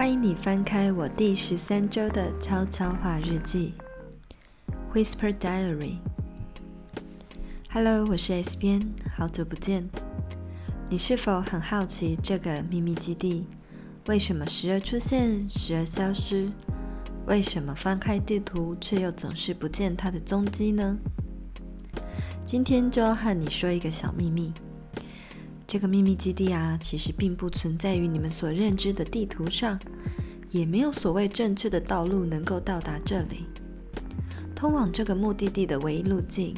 欢迎你翻开我第十三周的悄悄话日记，Whisper Diary。Hello，我是 S 编，好久不见。你是否很好奇这个秘密基地为什么时而出现，时而消失？为什么翻开地图却又总是不见它的踪迹呢？今天就要和你说一个小秘密。这个秘密基地啊，其实并不存在于你们所认知的地图上，也没有所谓正确的道路能够到达这里。通往这个目的地的唯一路径，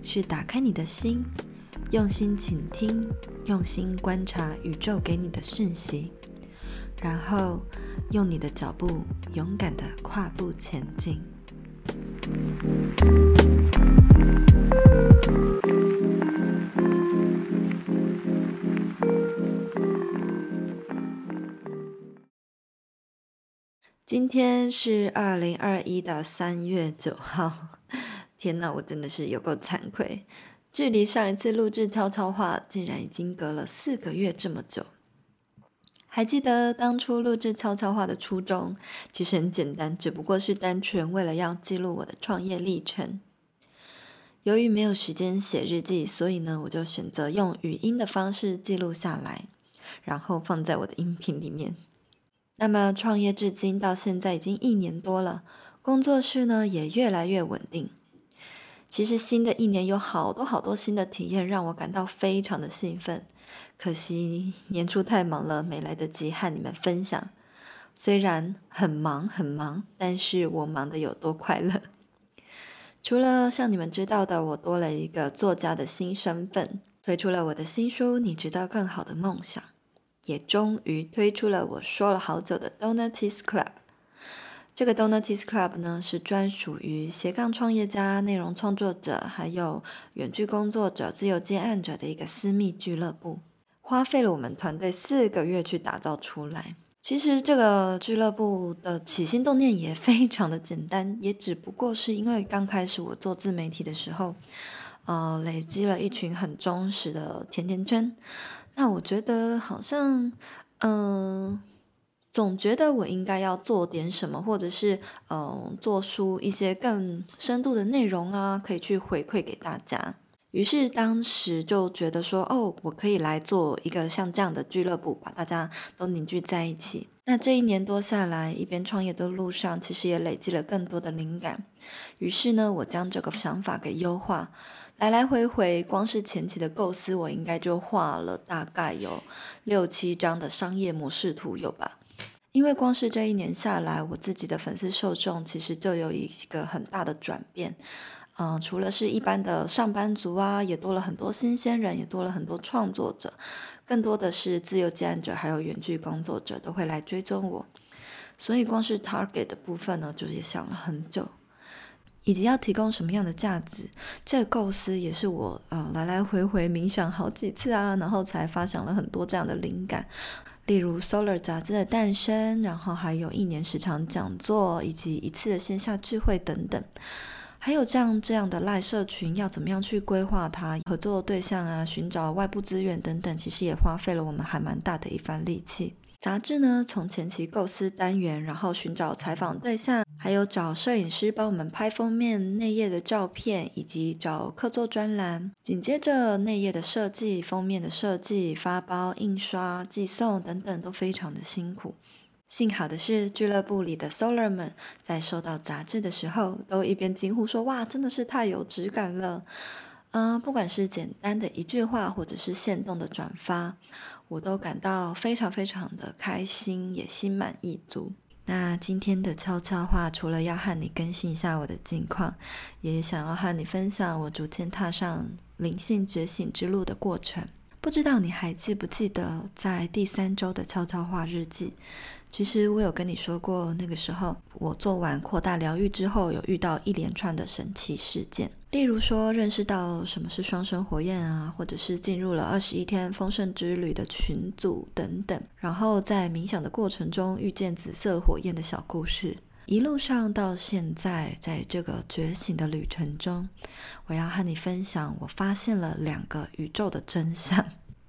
是打开你的心，用心倾听，用心观察宇宙给你的讯息，然后用你的脚步勇敢地跨步前进。今天是二零二一的三月九号，天哪，我真的是有够惭愧，距离上一次录制悄悄话竟然已经隔了四个月这么久。还记得当初录制悄悄话的初衷，其实很简单，只不过是单纯为了要记录我的创业历程。由于没有时间写日记，所以呢，我就选择用语音的方式记录下来，然后放在我的音频里面。那么创业至今到现在已经一年多了，工作室呢也越来越稳定。其实新的一年有好多好多新的体验，让我感到非常的兴奋。可惜年初太忙了，没来得及和你们分享。虽然很忙很忙，但是我忙得有多快乐？除了像你们知道的，我多了一个作家的新身份，推出了我的新书《你值得更好的梦想》。也终于推出了我说了好久的 Donuties Club。这个 Donuties Club 呢，是专属于斜杠创业家、内容创作者，还有远距工作者、自由接案者的一个私密俱乐部。花费了我们团队四个月去打造出来。其实这个俱乐部的起心动念也非常的简单，也只不过是因为刚开始我做自媒体的时候，呃，累积了一群很忠实的甜甜圈。那我觉得好像，嗯、总觉得我应该要做点什么，或者是嗯、做出一些更深度的内容啊，可以去回馈给大家。于是当时就觉得说，哦，我可以来做一个像这样的俱乐部，把大家都凝聚在一起。那这一年多下来，一边创业的路上，其实也累积了更多的灵感。于是呢，我将这个想法给优化。来来回回，光是前期的构思，我应该就画了大概有六七张的商业模式图，有吧？因为光是这一年下来，我自己的粉丝受众其实就有一个很大的转变。嗯、除了是一般的上班族啊，也多了很多新鲜人，也多了很多创作者，更多的是自由接案者，还有远距工作者都会来追踪我。所以光是 target 的部分呢，就也想了很久。以及要提供什么样的价值，这个构思也是我啊、来来回回冥想好几次啊，然后才发想了很多这样的灵感，例如 Solar 杂志的诞生，然后还有一年十场讲座，以及一次的线下聚会等等，还有这样这样的赖社群要怎么样去规划它，合作对象啊，寻找外部资源等等，其实也花费了我们还蛮大的一番力气。杂志呢，从前期构思单元，然后寻找采访对象，还有找摄影师帮我们拍封面、内页的照片，以及找客座专栏。紧接着内页的设计、封面的设计、发包、印刷、寄送等等，都非常的辛苦。幸好的是，俱乐部里的 Solar 们在收到杂志的时候，都一边惊呼说：“哇，真的是太有质感了！”、呃，不管是简单的一句话，或者是限动的转发，我都感到非常非常的开心，也心满意足。那今天的悄悄话，除了要和你更新一下我的近况，也想要和你分享我逐渐踏上灵性觉醒之路的过程。不知道你还记不记得，在第三周的悄悄话日记，其实我有跟你说过，那个时候我做完扩大疗愈之后，有遇到一连串的神奇事件，例如说认识到什么是双生火焰啊，或者是进入了二十一天丰盛之旅的群组等等，然后在冥想的过程中遇见紫色火焰的小故事。一路上到现在，在这个觉醒的旅程中，我要和你分享，我发现了两个宇宙的真相。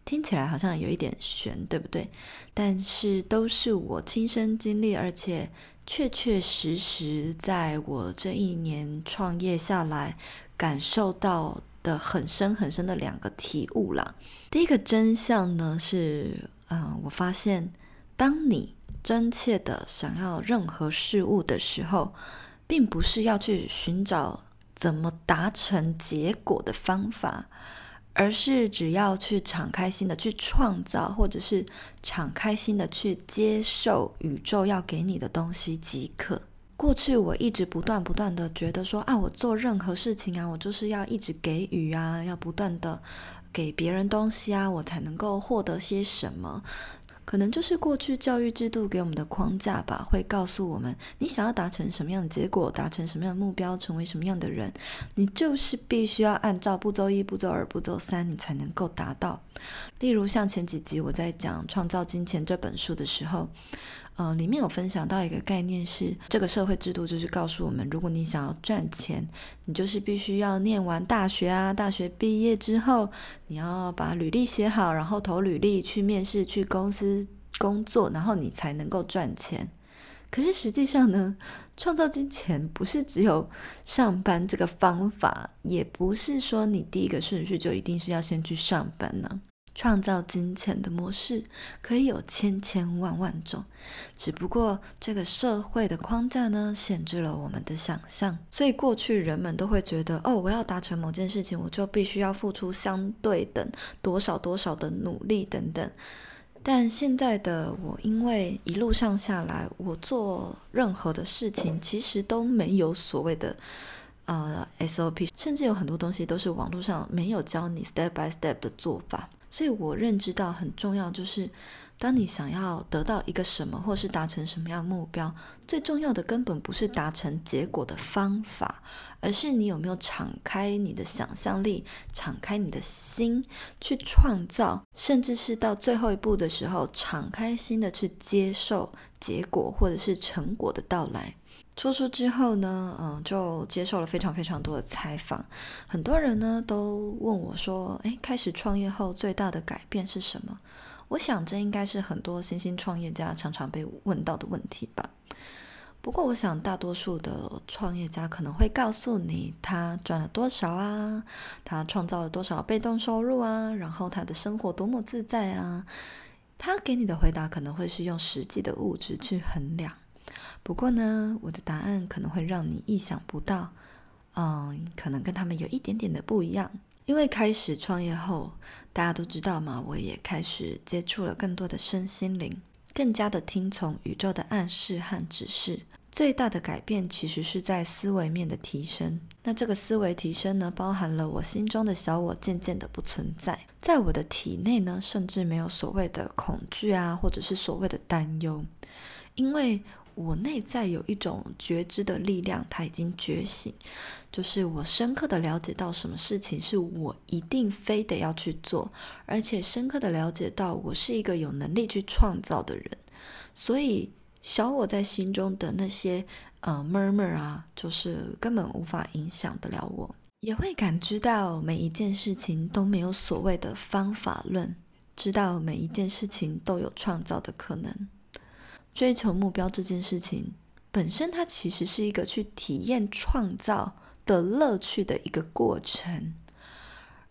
听起来好像有一点悬，对不对？但是都是我亲身经历，而且确确实实在我这一年创业下来感受到的很深很深的两个体悟啦。第一个真相呢是，嗯，我发现当你真切的想要任何事物的时候，并不是要去寻找怎么达成结果的方法。而是只要去敞开心的去创造，或者是敞开心的去接受宇宙要给你的东西即可。过去我一直不断不断的觉得说啊，我做任何事情啊，我就是要一直给予啊，要不断的给别人东西啊，我才能够获得些什么。可能就是过去教育制度给我们的框架吧，会告诉我们，你想要达成什么样的结果，达成什么样的目标，成为什么样的人，你就是必须要按照步骤一、步骤二、步骤三，你才能够达到。例如像前几集我在讲《创造金钱》这本书的时候。呃，里面有分享到一个概念是，这个社会制度就是告诉我们，如果你想要赚钱，你就是必须要念完大学啊，大学毕业之后，你要把履历写好，然后投履历去面试，去公司工作，然后你才能够赚钱。可是实际上呢，创造金钱不是只有上班这个方法，也不是说你第一个顺序就一定是要先去上班呢。创造金钱的模式可以有千千万万种，只不过这个社会的框架呢，限制了我们的想象。所以过去人们都会觉得，哦，我要达成某件事情，我就必须要付出相对等多少多少的努力等等。但现在的我，因为一路上下来，我做任何的事情，其实都没有所谓的呃 SOP，甚至有很多东西都是网络上没有教你 step by step 的做法。所以我认知到很重要，就是当你想要得到一个什么，或是达成什么样目标，最重要的根本不是达成结果的方法，而是你有没有敞开你的想象力，敞开你的心去创造，甚至是到最后一步的时候，敞开心的去接受结果或者是成果的到来。出书之后呢，嗯，就接受了非常非常多的采访，很多人呢都问我说：“诶，开始创业后最大的改变是什么？”我想这应该是很多新兴创业家常常被问到的问题吧。不过，我想大多数的创业家可能会告诉你他赚了多少啊，他创造了多少被动收入啊，然后他的生活多么自在啊。他给你的回答可能会是用实际的物质去衡量。不过呢，我的答案可能会让你意想不到，嗯，可能跟他们有一点点的不一样。因为开始创业后，大家都知道嘛，我也开始接触了更多的身心灵，更加的听从宇宙的暗示和指示。最大的改变其实是在思维面的提升。那这个思维提升呢，包含了我心中的小我渐渐的不存在，在我的体内呢，甚至没有所谓的恐惧啊，或者是所谓的担忧，因为。我内在有一种觉知的力量，它已经觉醒，就是我深刻的了解到什么事情是我一定非得要去做，而且深刻的了解到我是一个有能力去创造的人，所以小我在心中的那些呃 murmur 啊，就是根本无法影响得了我，也会感知到每一件事情都没有所谓的方法论，知道每一件事情都有创造的可能。追求目标这件事情本身，它其实是一个去体验创造的乐趣的一个过程。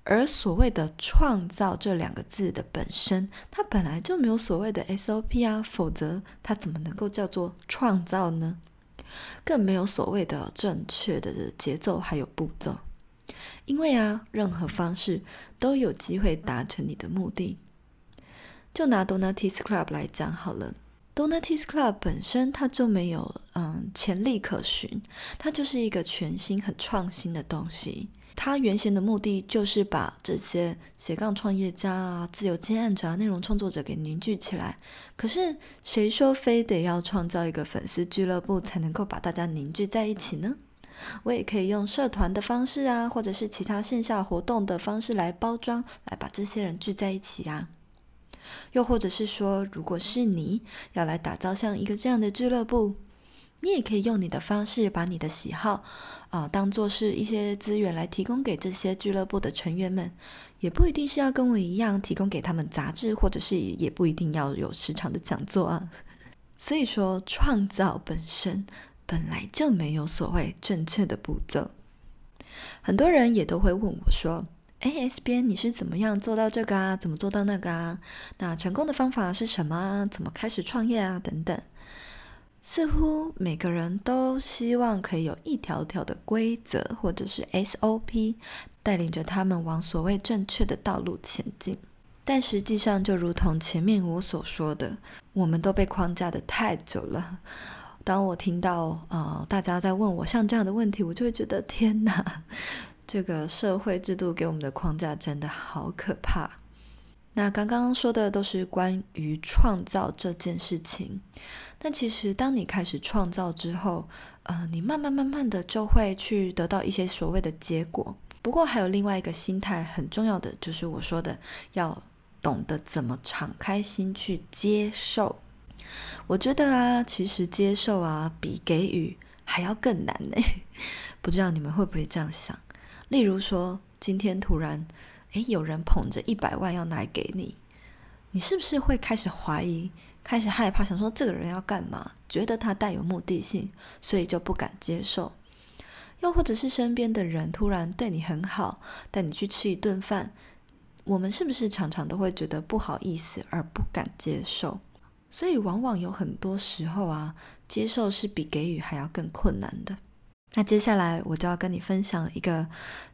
而所谓的“创造”这两个字的本身，它本来就没有所谓的 SOP 啊，否则它怎么能够叫做创造呢？更没有所谓的正确的节奏还有步骤。因为啊，任何方式都有机会达成你的目的。就拿 Donatis Club 来讲好了。Donatis Club 本身它就没有嗯潜力可循，它就是一个全新很创新的东西。它原先的目的就是把这些斜杠创业家啊、自由接案者啊、内容创作者给凝聚起来。可是谁说非得要创造一个粉丝俱乐部才能够把大家凝聚在一起呢？我也可以用社团的方式啊，或者是其他线下活动的方式来包装，来把这些人聚在一起呀、啊。又或者是说，如果是你要来打造像一个这样的俱乐部，你也可以用你的方式，把你的喜好啊、当做是一些资源来提供给这些俱乐部的成员们，也不一定是要跟我一样提供给他们杂志，或者是也不一定要有时长的讲座啊。所以说，创造本身本来就没有所谓正确的步骤。很多人也都会问我说：“哎，S 边，你是怎么样做到这个啊？怎么做到那个啊？那成功的方法是什么啊？怎么开始创业啊？等等。”似乎每个人都希望可以有一条条的规则或者是 SOP，带领着他们往所谓正确的道路前进。但实际上，就如同前面我所说的，我们都被框架的太久了。当我听到呃大家在问我像这样的问题，我就会觉得天哪，这个社会制度给我们的框架真的好可怕。那刚刚说的都是关于创造这件事情。但其实，当你开始创造之后，呃，你慢慢慢慢的就会去得到一些所谓的结果。不过，还有另外一个心态很重要的，就是我说的，要懂得怎么敞开心去接受。我觉得啊，其实接受啊，比给予还要更难呢。不知道你们会不会这样想？例如说，今天突然，诶，有人捧着一百万要拿给你，你是不是会开始怀疑？开始害怕，想说这个人要干嘛？觉得他带有目的性，所以就不敢接受。又或者是身边的人突然对你很好，带你去吃一顿饭，我们是不是常常都会觉得不好意思而不敢接受？所以往往有很多时候啊，接受是比给予还要更困难的。那接下来我就要跟你分享一个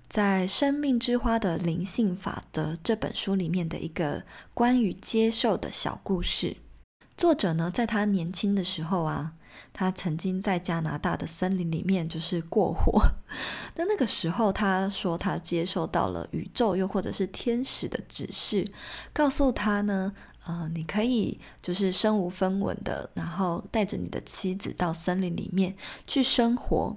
在《生命之花的灵性法则》这本书里面的一个关于接受的小故事。作者呢，在他年轻的时候啊，他曾经在加拿大的森林里面就是过活。那那个时候，他说他接受到了宇宙又或者是天使的指示，告诉他呢，呃，你可以就是身无分文的，然后带着你的妻子到森林里面去生活。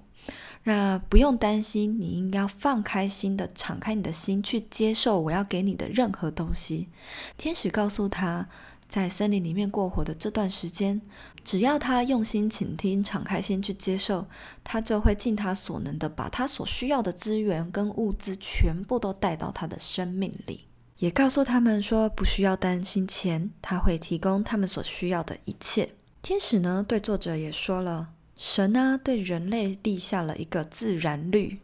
那不用担心，你应该放开心的，敞开你的心去接受我要给你的任何东西。天使告诉他。在森林里面过活的这段时间，只要他用心倾听、敞开心去接受，他就会尽他所能的把他所需要的资源跟物资全部都带到他的生命里，也告诉他们说不需要担心钱，他会提供他们所需要的一切。天使呢，对作者也说了，神啊，对人类立下了一个自然律，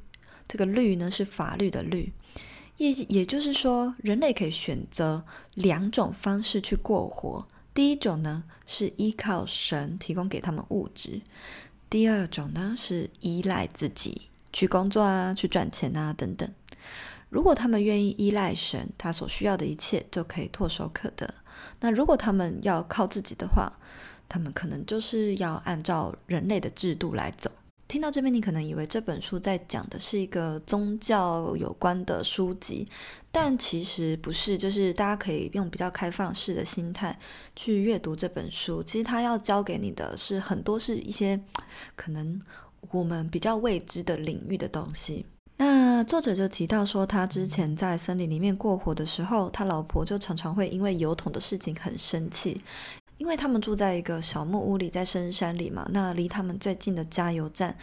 这个律呢是法律的律。也也就是说，人类可以选择两种方式去过活。第一种呢，是依靠神提供给他们物质；第二种呢，是依赖自己去工作啊，去赚钱啊等等。如果他们愿意依赖神，他所需要的一切就可以唾手可得。那如果他们要靠自己的话，他们可能就是要按照人类的制度来走。听到这边，你可能以为这本书在讲的是一个宗教有关的书籍，但其实不是。就是大家可以用比较开放式的心态去阅读这本书。其实他要教给你的是很多是一些可能我们比较未知的领域的东西。那作者就提到说，他之前在森林里面过活的时候，他老婆就常常会因为油桶的事情很生气。因为他们住在一个小木屋里，在深山里嘛，那离他们最近的加油站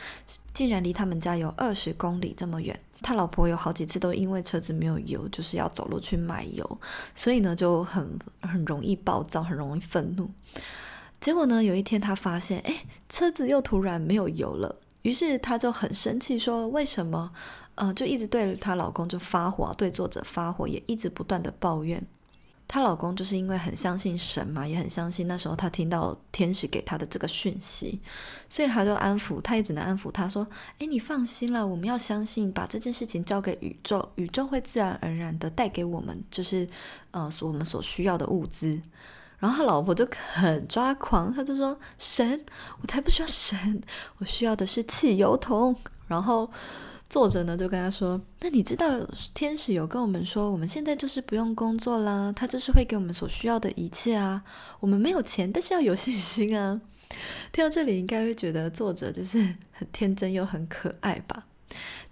竟然离他们家有二十公里这么远。他老婆有好几次都因为车子没有油，就是要走路去买油，所以呢就很很容易暴躁，很容易愤怒。结果呢，有一天他发现，哎，车子又突然没有油了，于是他就很生气，说为什么？呃，就一直对她老公就发火，对作者发火，也一直不断的抱怨。她老公就是因为很相信神嘛，也很相信那时候他听到天使给他的这个讯息，所以他就安抚，他也只能安抚他说：“诶，你放心啦，我们要相信，把这件事情交给宇宙，宇宙会自然而然的带给我们，就是呃，我们所需要的物资。”然后他老婆就很抓狂，他就说：“神，我才不需要神，我需要的是汽油桶。”然后。作者呢就跟他说：“那你知道天使有跟我们说，我们现在就是不用工作啦，他就是会给我们所需要的一切啊。我们没有钱，但是要有信心啊。”听到这里，应该会觉得作者就是很天真又很可爱吧？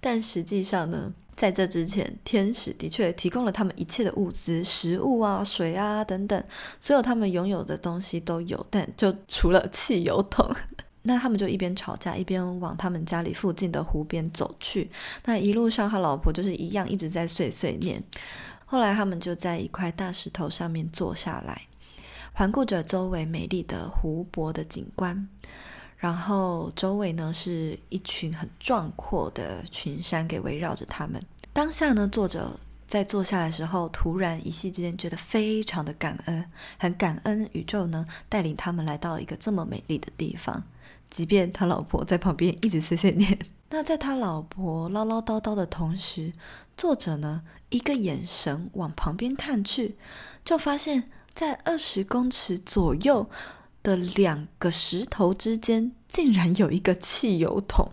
但实际上呢，在这之前，天使的确提供了他们一切的物资，食物啊、水啊等等，所有他们拥有的东西都有，但就除了汽油桶。那他们就一边吵架，一边往他们家里附近的湖边走去。那一路上，他老婆就是一样一直在碎碎念。后来，他们就在一块大石头上面坐下来，环顾着周围美丽的湖泊的景观。然后，周围呢是一群很壮阔的群山给围绕着他们。当下呢，作者在坐下来的时候，突然一夕之间觉得非常的感恩，很感恩宇宙呢带领他们来到一个这么美丽的地方。即便他老婆在旁边一直碎碎念，那在他老婆唠唠叨叨的同时，作者呢一个眼神往旁边看去，就发现，在二十公尺左右的两个石头之间，竟然有一个汽油桶。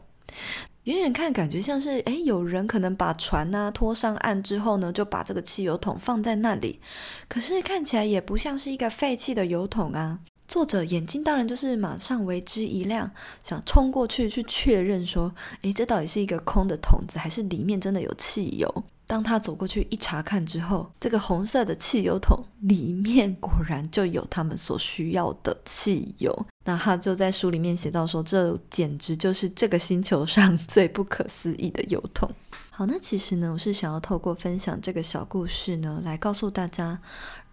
远远看，感觉像是诶，有人可能把船啊拖上岸之后呢，就把这个汽油桶放在那里。可是看起来也不像是一个废弃的油桶啊。作者眼睛当然就是马上为之一亮，想冲过去去确认说：“诶，这到底是一个空的桶子，还是里面真的有汽油？”当他走过去一查看之后，这个红色的汽油桶里面果然就有他们所需要的汽油。那他就在书里面写到说：“这简直就是这个星球上最不可思议的油桶。”好，那其实呢，我是想要透过分享这个小故事呢，来告诉大家。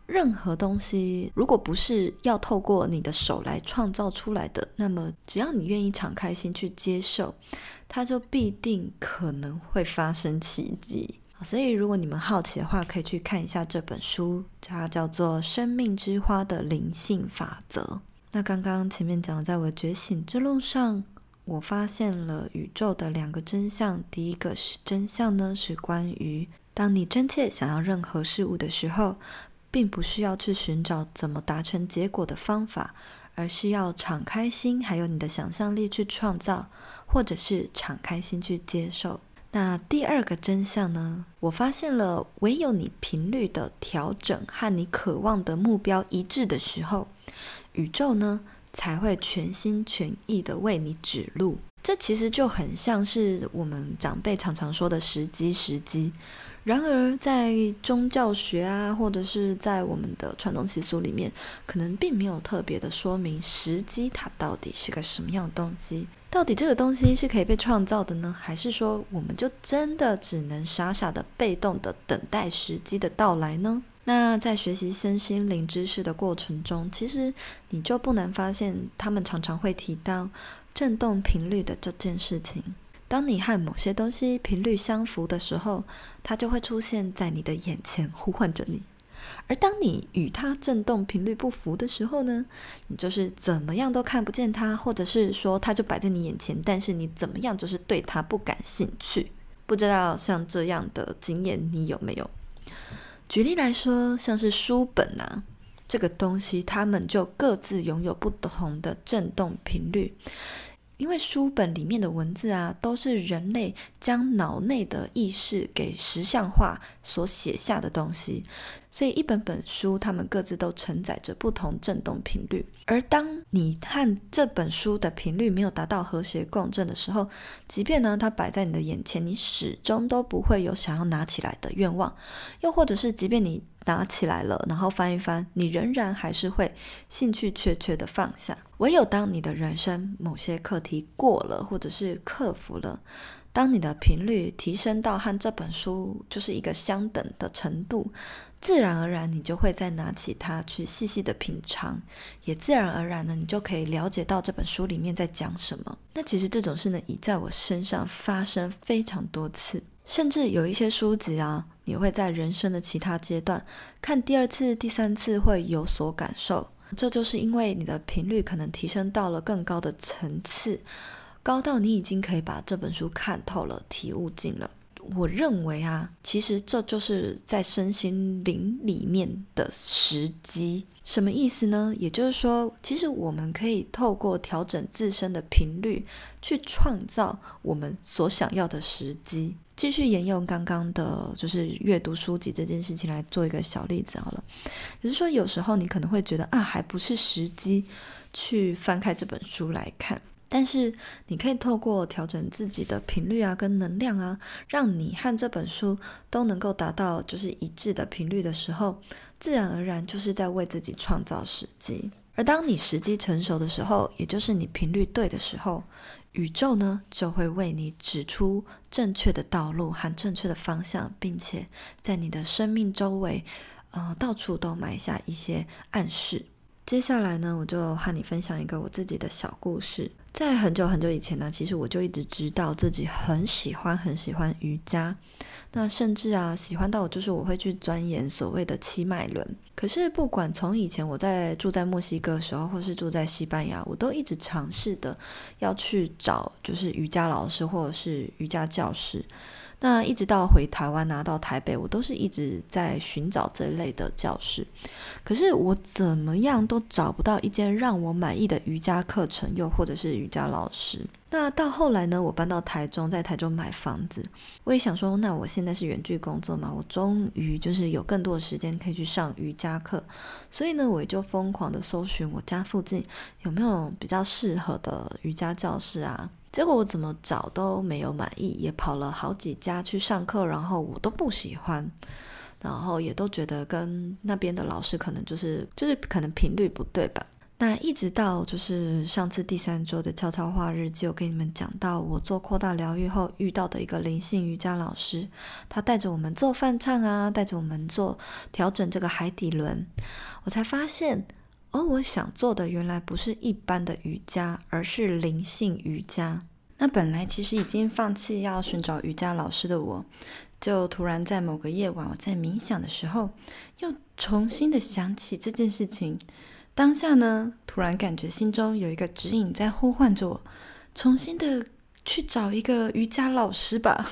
任何东西，如果不是要透过你的手来创造出来的，那么只要你愿意敞开心去接受，它就必定可能会发生奇迹。所以，如果你们好奇的话，可以去看一下这本书，它叫做《生命之花的灵性法则》。那刚刚前面讲，在我觉醒之路上，我发现了宇宙的两个真相。第一个是真相呢，是关于当你真切想要任何事物的时候。并不需要去寻找怎么达成结果的方法，而是要敞开心，还有你的想象力去创造，或者是敞开心去接受。那第二个真相呢？我发现了，唯有你频率的调整和你渴望的目标一致的时候，宇宙呢才会全心全意的为你指路。这其实就很像是我们长辈常常说的时机，时机。然而，在宗教学啊，或者是在我们的传统习俗里面，可能并没有特别的说明时机它到底是个什么样的东西。到底这个东西是可以被创造的呢，还是说我们就真的只能傻傻的被动的等待时机的到来呢？那在学习身心灵知识的过程中，其实你就不难发现，他们常常会提到振动频率的这件事情。当你和某些东西频率相符的时候，它就会出现在你的眼前，呼唤着你；而当你与它振动频率不符的时候呢，你就是怎么样都看不见它，或者是说它就摆在你眼前，但是你怎么样就是对它不感兴趣。不知道像这样的经验你有没有？举例来说，像是书本啊，这个东西，它们就各自拥有不同的振动频率。因为书本里面的文字啊，都是人类将脑内的意识给实像化所写下的东西，所以一本本书，它们各自都承载着不同振动频率。而当你看这本书的频率没有达到和谐共振的时候，即便呢它摆在你的眼前，你始终都不会有想要拿起来的愿望，又或者是即便你拿起来了，然后翻一翻，你仍然还是会兴趣缺缺的放下。唯有当你的人生某些课题过了，或者是克服了，当你的频率提升到和这本书就是一个相等的程度，自然而然你就会再拿起它去细细的品尝，也自然而然呢，你就可以了解到这本书里面在讲什么。那其实这种事呢，已在我身上发生非常多次，甚至有一些书籍啊，你会在人生的其他阶段看第二次、第三次会有所感受。这就是因为你的频率可能提升到了更高的层次，高到你已经可以把这本书看透了、体悟尽了。我认为啊，其实这就是在身心灵里面的时机。什么意思呢？也就是说，其实我们可以透过调整自身的频率，去创造我们所想要的时机。继续沿用刚刚的，就是阅读书籍这件事情来做一个小例子好了。比如说，有时候你可能会觉得啊，还不是时机去翻开这本书来看。但是你可以透过调整自己的频率啊，跟能量啊，让你和这本书都能够达到就是一致的频率的时候，自然而然就是在为自己创造时机。而当你时机成熟的时候，也就是你频率对的时候，宇宙呢就会为你指出正确的道路和正确的方向，并且在你的生命周围，呃，到处都埋下一些暗示。接下来呢，我就和你分享一个我自己的小故事。在很久很久以前呢，其实我就一直知道自己很喜欢很喜欢瑜伽，那甚至啊喜欢到就是我会去钻研所谓的七脉轮。可是不管从以前我在住在墨西哥的时候，或是住在西班牙，我都一直尝试的要去找就是瑜伽老师或者是瑜伽教室。那一直到回台湾拿到台北，我都是一直在寻找这类的教室，可是我怎么样都找不到一间让我满意的瑜伽课程，又或者是瑜伽老师。那到后来呢，我搬到台中，在台中买房子，我也想说，那我现在是远距工作嘛，我终于就是有更多的时间可以去上瑜伽课，所以呢，我也就疯狂的搜寻我家附近有没有比较适合的瑜伽教室啊。结果我怎么找都没有满意，也跑了好几家去上课，然后我都不喜欢，然后也都觉得跟那边的老师可能就是就是可能频率不对吧。那一直到就是上次第三周的悄悄话日记，我跟你们讲到我做扩大疗愈后遇到的一个灵性瑜伽老师，他带着我们做梵唱啊，带着我们做调整这个海底轮，我才发现。而我想做的原来不是一般的瑜伽，而是灵性瑜伽。那本来其实已经放弃要寻找瑜伽老师的我，就突然在某个夜晚，我在冥想的时候，又重新的想起这件事情。当下呢，突然感觉心中有一个指引在呼唤着我，重新的去找一个瑜伽老师吧。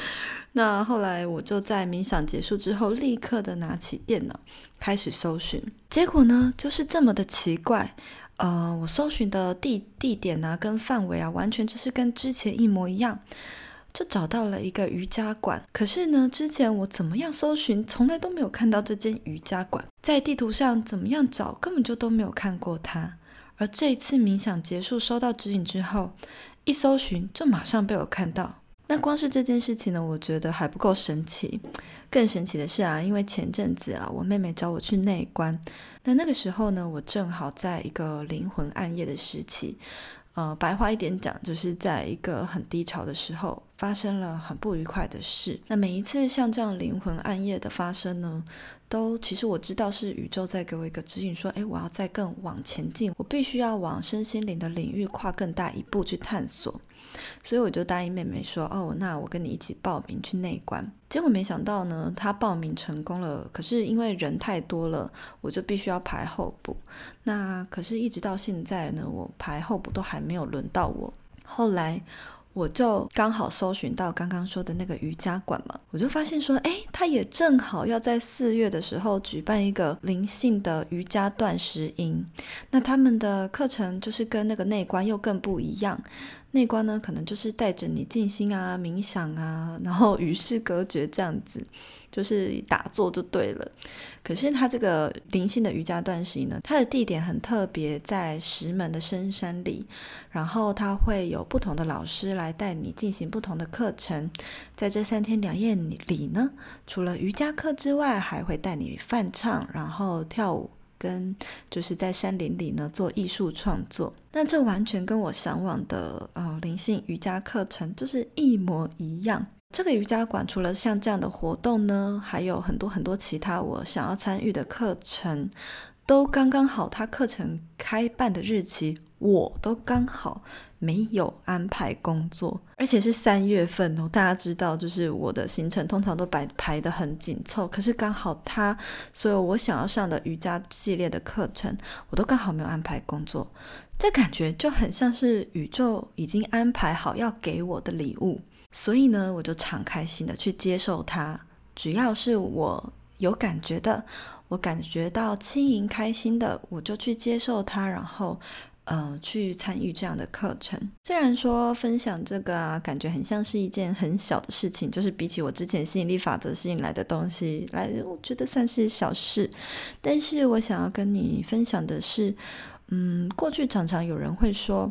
那后来我就在冥想结束之后，立刻的拿起电脑开始搜寻，结果呢就是这么的奇怪，呃，我搜寻的地地点啊跟范围啊，完全就是跟之前一模一样，就找到了一个瑜伽馆。可是呢，之前我怎么样搜寻，从来都没有看到这间瑜伽馆，在地图上怎么样找，根本就都没有看过它。而这一次冥想结束，收到指引之后，一搜寻就马上被我看到。那光是这件事情呢，我觉得还不够神奇。更神奇的是啊，因为前阵子啊，我妹妹找我去内观，那那个时候呢，我正好在一个灵魂暗夜的时期，呃，白话一点讲，就是在一个很低潮的时候，发生了很不愉快的事。那每一次像这样灵魂暗夜的发生呢，都其实我知道是宇宙在给我一个指引，说，诶，我要再更往前进，我必须要往身心灵的领域跨更大一步去探索。所以我就答应妹妹说：“哦，那我跟你一起报名去内观。”结果没想到呢，她报名成功了。可是因为人太多了，我就必须要排候补。那可是，一直到现在呢，我排候补都还没有轮到我。后来。我就刚好搜寻到刚刚说的那个瑜伽馆嘛，我就发现说，哎，他也正好要在四月的时候举办一个灵性的瑜伽断食营。那他们的课程就是跟那个内观又更不一样。内观呢，可能就是带着你静心啊、冥想啊，然后与世隔绝这样子，就是打坐就对了。可是他这个灵性的瑜伽断食呢，它的地点很特别，在石门的深山里，然后他会有不同的老师来带你进行不同的课程。在这三天两夜里呢，除了瑜伽课之外，还会带你泛唱，然后跳舞。跟就是在山林里呢做艺术创作，那这完全跟我向往的呃灵性瑜伽课程就是一模一样。这个瑜伽馆除了像这样的活动呢，还有很多很多其他我想要参与的课程，都刚刚好。它课程开办的日期我都刚好。没有安排工作，而且是三月份哦。大家知道，就是我的行程通常都摆排得很紧凑，可是刚好他所有我想要上的瑜伽系列的课程，我都刚好没有安排工作。这感觉就很像是宇宙已经安排好要给我的礼物，所以呢，我就敞开心的去接受它。只要是我有感觉的，我感觉到轻盈开心的，我就去接受它，然后。呃，去参与这样的课程，虽然说分享这个啊，感觉很像是一件很小的事情，就是比起我之前吸引力法则吸引来的东西来，我觉得算是小事。但是我想要跟你分享的是，嗯，过去常常有人会说，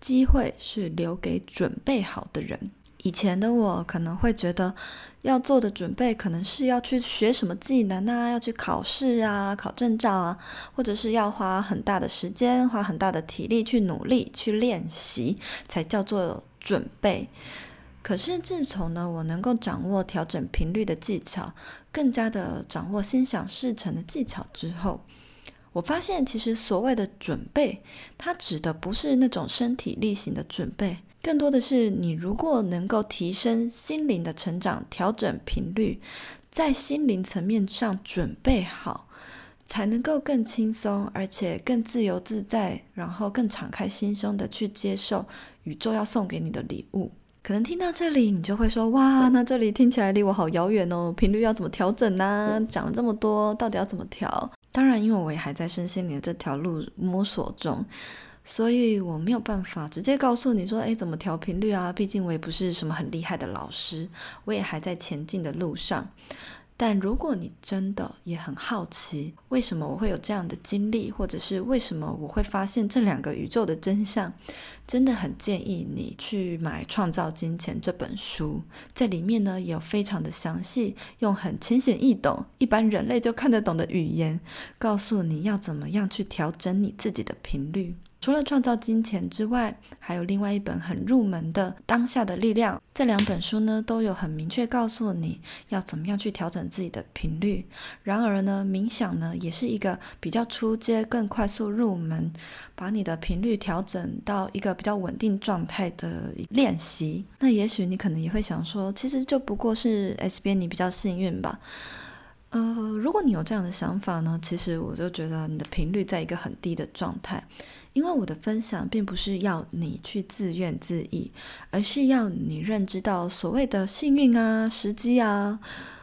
机会是留给准备好的人。以前的我可能会觉得，要做的准备可能是要去学什么技能啊，要去考试啊，考证照啊，或者是要花很大的时间、花很大的体力去努力去练习，才叫做准备。可是自从呢，我能够掌握调整频率的技巧，更加的掌握心想事成的技巧之后，我发现其实所谓的准备，它指的不是那种身体力行的准备。更多的是，你如果能够提升心灵的成长，调整频率，在心灵层面上准备好，才能够更轻松，而且更自由自在，然后更敞开心胸的去接受宇宙要送给你的礼物。可能听到这里，你就会说：“哇，那这里听起来离我好遥远哦，频率要怎么调整呢？讲了这么多，到底要怎么调？”当然，因为我也还在身心灵的这条路摸索中。所以我没有办法直接告诉你说，诶，怎么调频率啊？毕竟我也不是什么很厉害的老师，我也还在前进的路上。但如果你真的也很好奇，为什么我会有这样的经历，或者是为什么我会发现这两个宇宙的真相，真的很建议你去买《创造金钱》这本书，在里面呢有非常的详细，用很浅显易懂、一般人类就看得懂的语言，告诉你要怎么样去调整你自己的频率。除了创造金钱之外，还有另外一本很入门的《当下的力量》。这两本书呢，都有很明确告诉你要怎么样去调整自己的频率。然而呢，冥想呢，也是一个比较初阶、更快速入门，把你的频率调整到一个比较稳定状态的练习。那也许你可能也会想说，其实就不过是 S 编你比较幸运吧。呃，如果你有这样的想法呢，其实我就觉得你的频率在一个很低的状态。因为我的分享并不是要你去自怨自艾，而是要你认知到所谓的幸运啊、时机啊，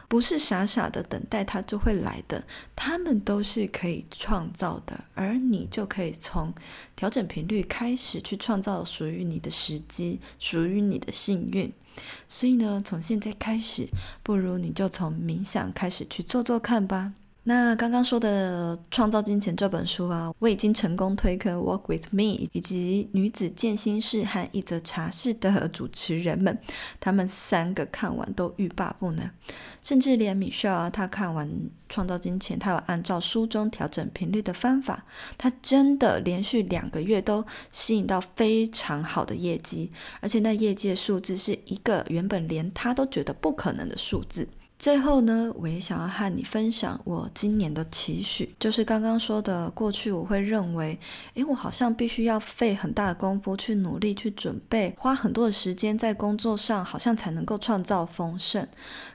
不是傻傻的等待它就会来的，它们都是可以创造的，而你就可以从调整频率开始去创造属于你的时机，属于你的幸运。所以呢，从现在开始，不如你就从冥想开始去做做看吧。那刚刚说的《创造金钱》这本书啊，我已经成功推坑 Walk with Me 以及女子健心室和一则茶室的主持人们，他们三个看完都欲罢不能，甚至连 Michelle 啊，他看完《创造金钱》，他有按照书中调整频率的方法，他真的连续两个月都吸引到非常好的业绩，而且那业绩的数字是一个原本连他都觉得不可能的数字。最后呢，我也想要和你分享我今年的期许，就是刚刚说的，过去我会认为，诶，我好像必须要费很大的功夫去努力去准备，花很多的时间在工作上，好像才能够创造丰盛。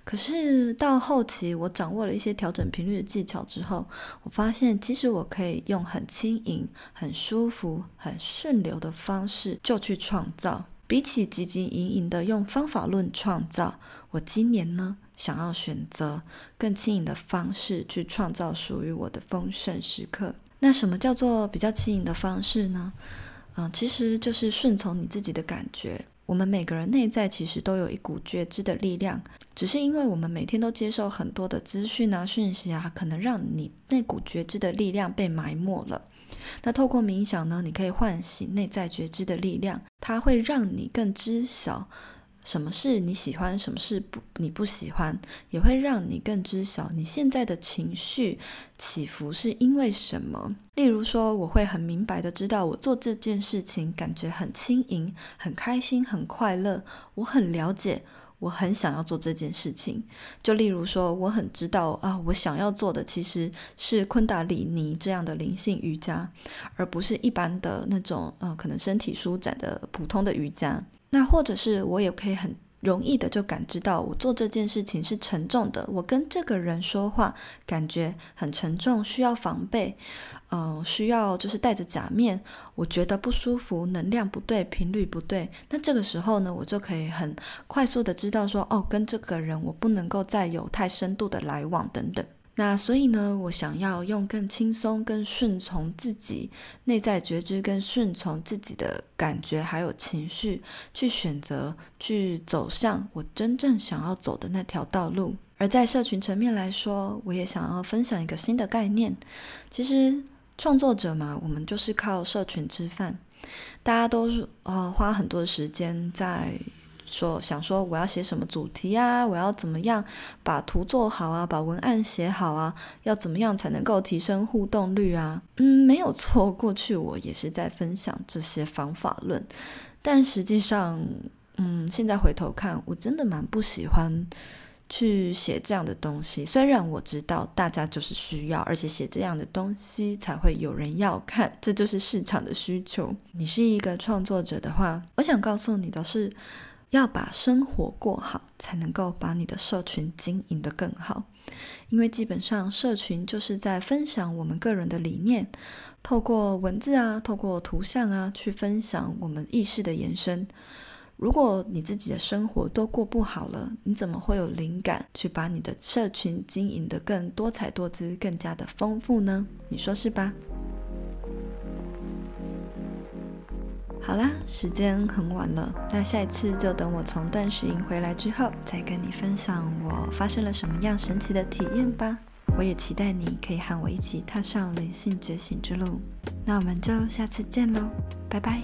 可是到后期，我掌握了一些调整频率的技巧之后，我发现其实我可以用很轻盈、很舒服、很顺流的方式就去创造。比起汲汲营营的用方法论创造，我今年呢，想要选择更轻盈的方式去创造属于我的丰盛时刻。那什么叫做比较轻盈的方式呢？嗯、其实就是顺从你自己的感觉。我们每个人内在其实都有一股觉知的力量，只是因为我们每天都接受很多的资讯啊、讯息啊，可能让你那股觉知的力量被埋没了。那透过冥想呢，你可以唤醒内在觉知的力量，它会让你更知晓什么是你喜欢，什么是不你不喜欢，也会让你更知晓你现在的情绪起伏是因为什么。例如说，我会很明白的知道，我做这件事情感觉很轻盈、很开心、很快乐，我很了解。我很想要做这件事情，就例如说，我很知道啊，我想要做的其实是昆达里尼这样的灵性瑜伽，而不是一般的那种呃，可能身体舒展的普通的瑜伽。那或者是我也可以很容易的就感知到，我做这件事情是沉重的，我跟这个人说话感觉很沉重，需要防备。嗯、呃，需要就是戴着假面，我觉得不舒服，能量不对，频率不对。那这个时候呢，我就可以很快速的知道说，哦，跟这个人我不能够再有太深度的来往等等。那所以呢，我想要用更轻松、更顺从自己内在觉知，更顺从自己的感觉还有情绪，去选择去走向我真正想要走的那条道路。而在社群层面来说，我也想要分享一个新的概念，其实。创作者嘛，我们就是靠社群吃饭，大家都是呃花很多时间在说想说我要写什么主题啊，我要怎么样把图做好啊，把文案写好啊，要怎么样才能够提升互动率啊？嗯，没有错，过去我也是在分享这些方法论，但实际上，嗯，现在回头看，我真的蛮不喜欢。去写这样的东西，虽然我知道大家就是需要，而且写这样的东西才会有人要看，这就是市场的需求。你是一个创作者的话，我想告诉你的是，要把生活过好，才能够把你的社群经营得更好。因为基本上社群就是在分享我们个人的理念，透过文字啊，透过图像啊，去分享我们意识的延伸。如果你自己的生活都过不好了，你怎么会有灵感去把你的社群经营得更多彩多姿、更加的丰富呢？你说是吧？好啦，时间很晚了，那下一次就等我从断食营回来之后，再跟你分享我发生了什么样神奇的体验吧。我也期待你可以和我一起踏上灵性觉醒之路。那我们就下次见喽，拜拜。